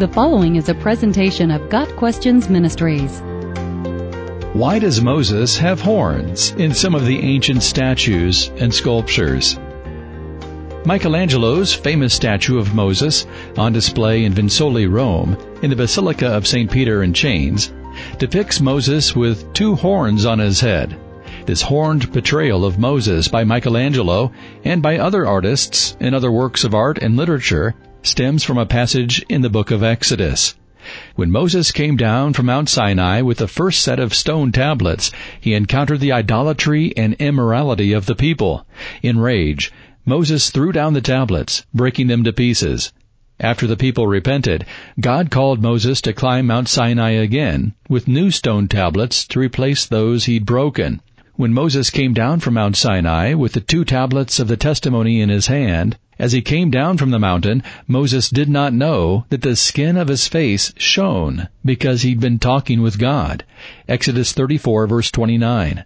The following is a presentation of Got Questions Ministries. Why does Moses have horns in some of the ancient statues and sculptures? Michelangelo's famous statue of Moses, on display in Vincoli, Rome, in the Basilica of St. Peter in Chains, depicts Moses with two horns on his head. This horned portrayal of Moses by Michelangelo and by other artists in other works of art and literature stems from a passage in the book of Exodus. When Moses came down from Mount Sinai with the first set of stone tablets, he encountered the idolatry and immorality of the people. In rage, Moses threw down the tablets, breaking them to pieces. After the people repented, God called Moses to climb Mount Sinai again, with new stone tablets to replace those he'd broken. When Moses came down from Mount Sinai with the two tablets of the testimony in his hand, as he came down from the mountain, Moses did not know that the skin of his face shone because he'd been talking with God. Exodus 34 verse 29.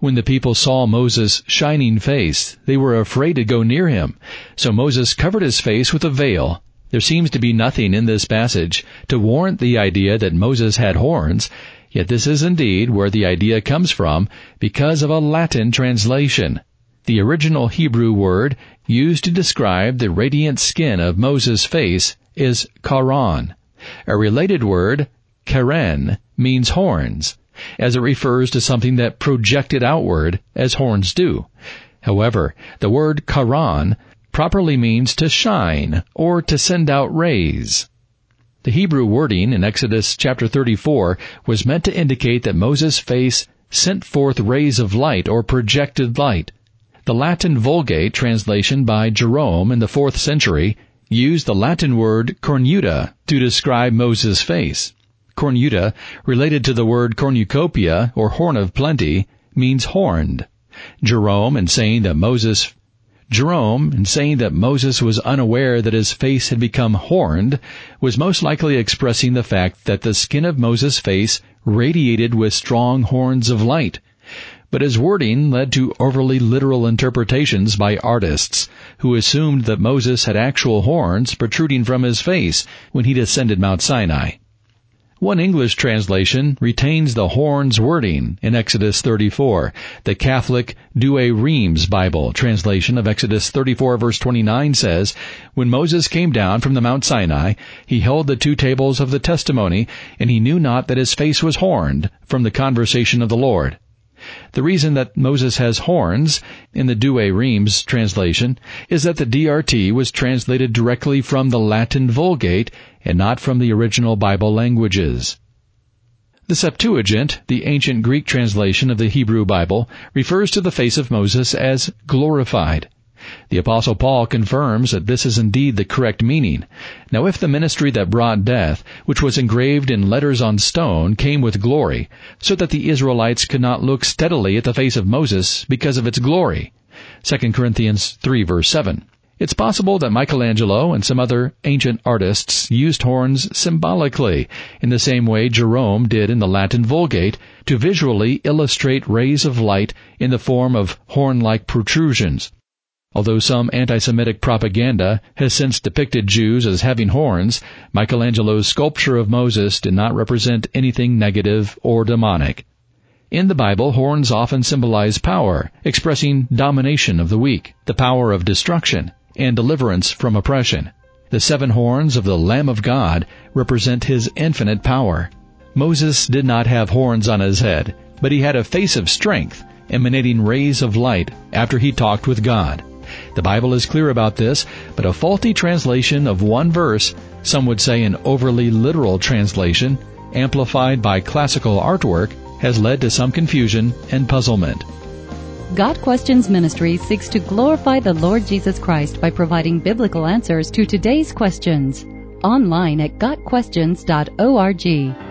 When the people saw Moses' shining face, they were afraid to go near him. So Moses covered his face with a veil. There seems to be nothing in this passage to warrant the idea that Moses had horns, yet this is indeed where the idea comes from because of a Latin translation. The original Hebrew word used to describe the radiant skin of Moses' face is karan. A related word, keren, means horns, as it refers to something that projected outward as horns do. However, the word karan properly means to shine or to send out rays. The Hebrew wording in Exodus chapter 34 was meant to indicate that Moses' face sent forth rays of light or projected light. The Latin Vulgate translation by Jerome in the 4th century used the Latin word cornuta to describe Moses' face. Cornuta, related to the word cornucopia or horn of plenty, means horned. Jerome, in saying that Moses Jerome, in saying that Moses was unaware that his face had become horned, was most likely expressing the fact that the skin of Moses' face radiated with strong horns of light, but his wording led to overly literal interpretations by artists, who assumed that Moses had actual horns protruding from his face when he descended Mount Sinai. One English translation retains the horns wording in Exodus 34. The Catholic Douay Rheims Bible translation of Exodus 34 verse 29 says, When Moses came down from the Mount Sinai, he held the two tables of the testimony, and he knew not that his face was horned from the conversation of the Lord. The reason that Moses has horns in the Douay Rheims translation is that the DRT was translated directly from the Latin Vulgate and not from the original Bible languages. The Septuagint, the ancient Greek translation of the Hebrew Bible, refers to the face of Moses as glorified. The apostle Paul confirms that this is indeed the correct meaning. Now if the ministry that brought death, which was engraved in letters on stone, came with glory, so that the Israelites could not look steadily at the face of Moses because of its glory. 2 Corinthians 3 verse 7. It's possible that Michelangelo and some other ancient artists used horns symbolically, in the same way Jerome did in the Latin Vulgate, to visually illustrate rays of light in the form of horn-like protrusions. Although some anti-Semitic propaganda has since depicted Jews as having horns, Michelangelo's sculpture of Moses did not represent anything negative or demonic. In the Bible, horns often symbolize power, expressing domination of the weak, the power of destruction, and deliverance from oppression. The seven horns of the Lamb of God represent his infinite power. Moses did not have horns on his head, but he had a face of strength, emanating rays of light after he talked with God. The Bible is clear about this, but a faulty translation of one verse, some would say an overly literal translation, amplified by classical artwork, has led to some confusion and puzzlement. Got Questions Ministry seeks to glorify the Lord Jesus Christ by providing biblical answers to today's questions. Online at GotQuestions.org.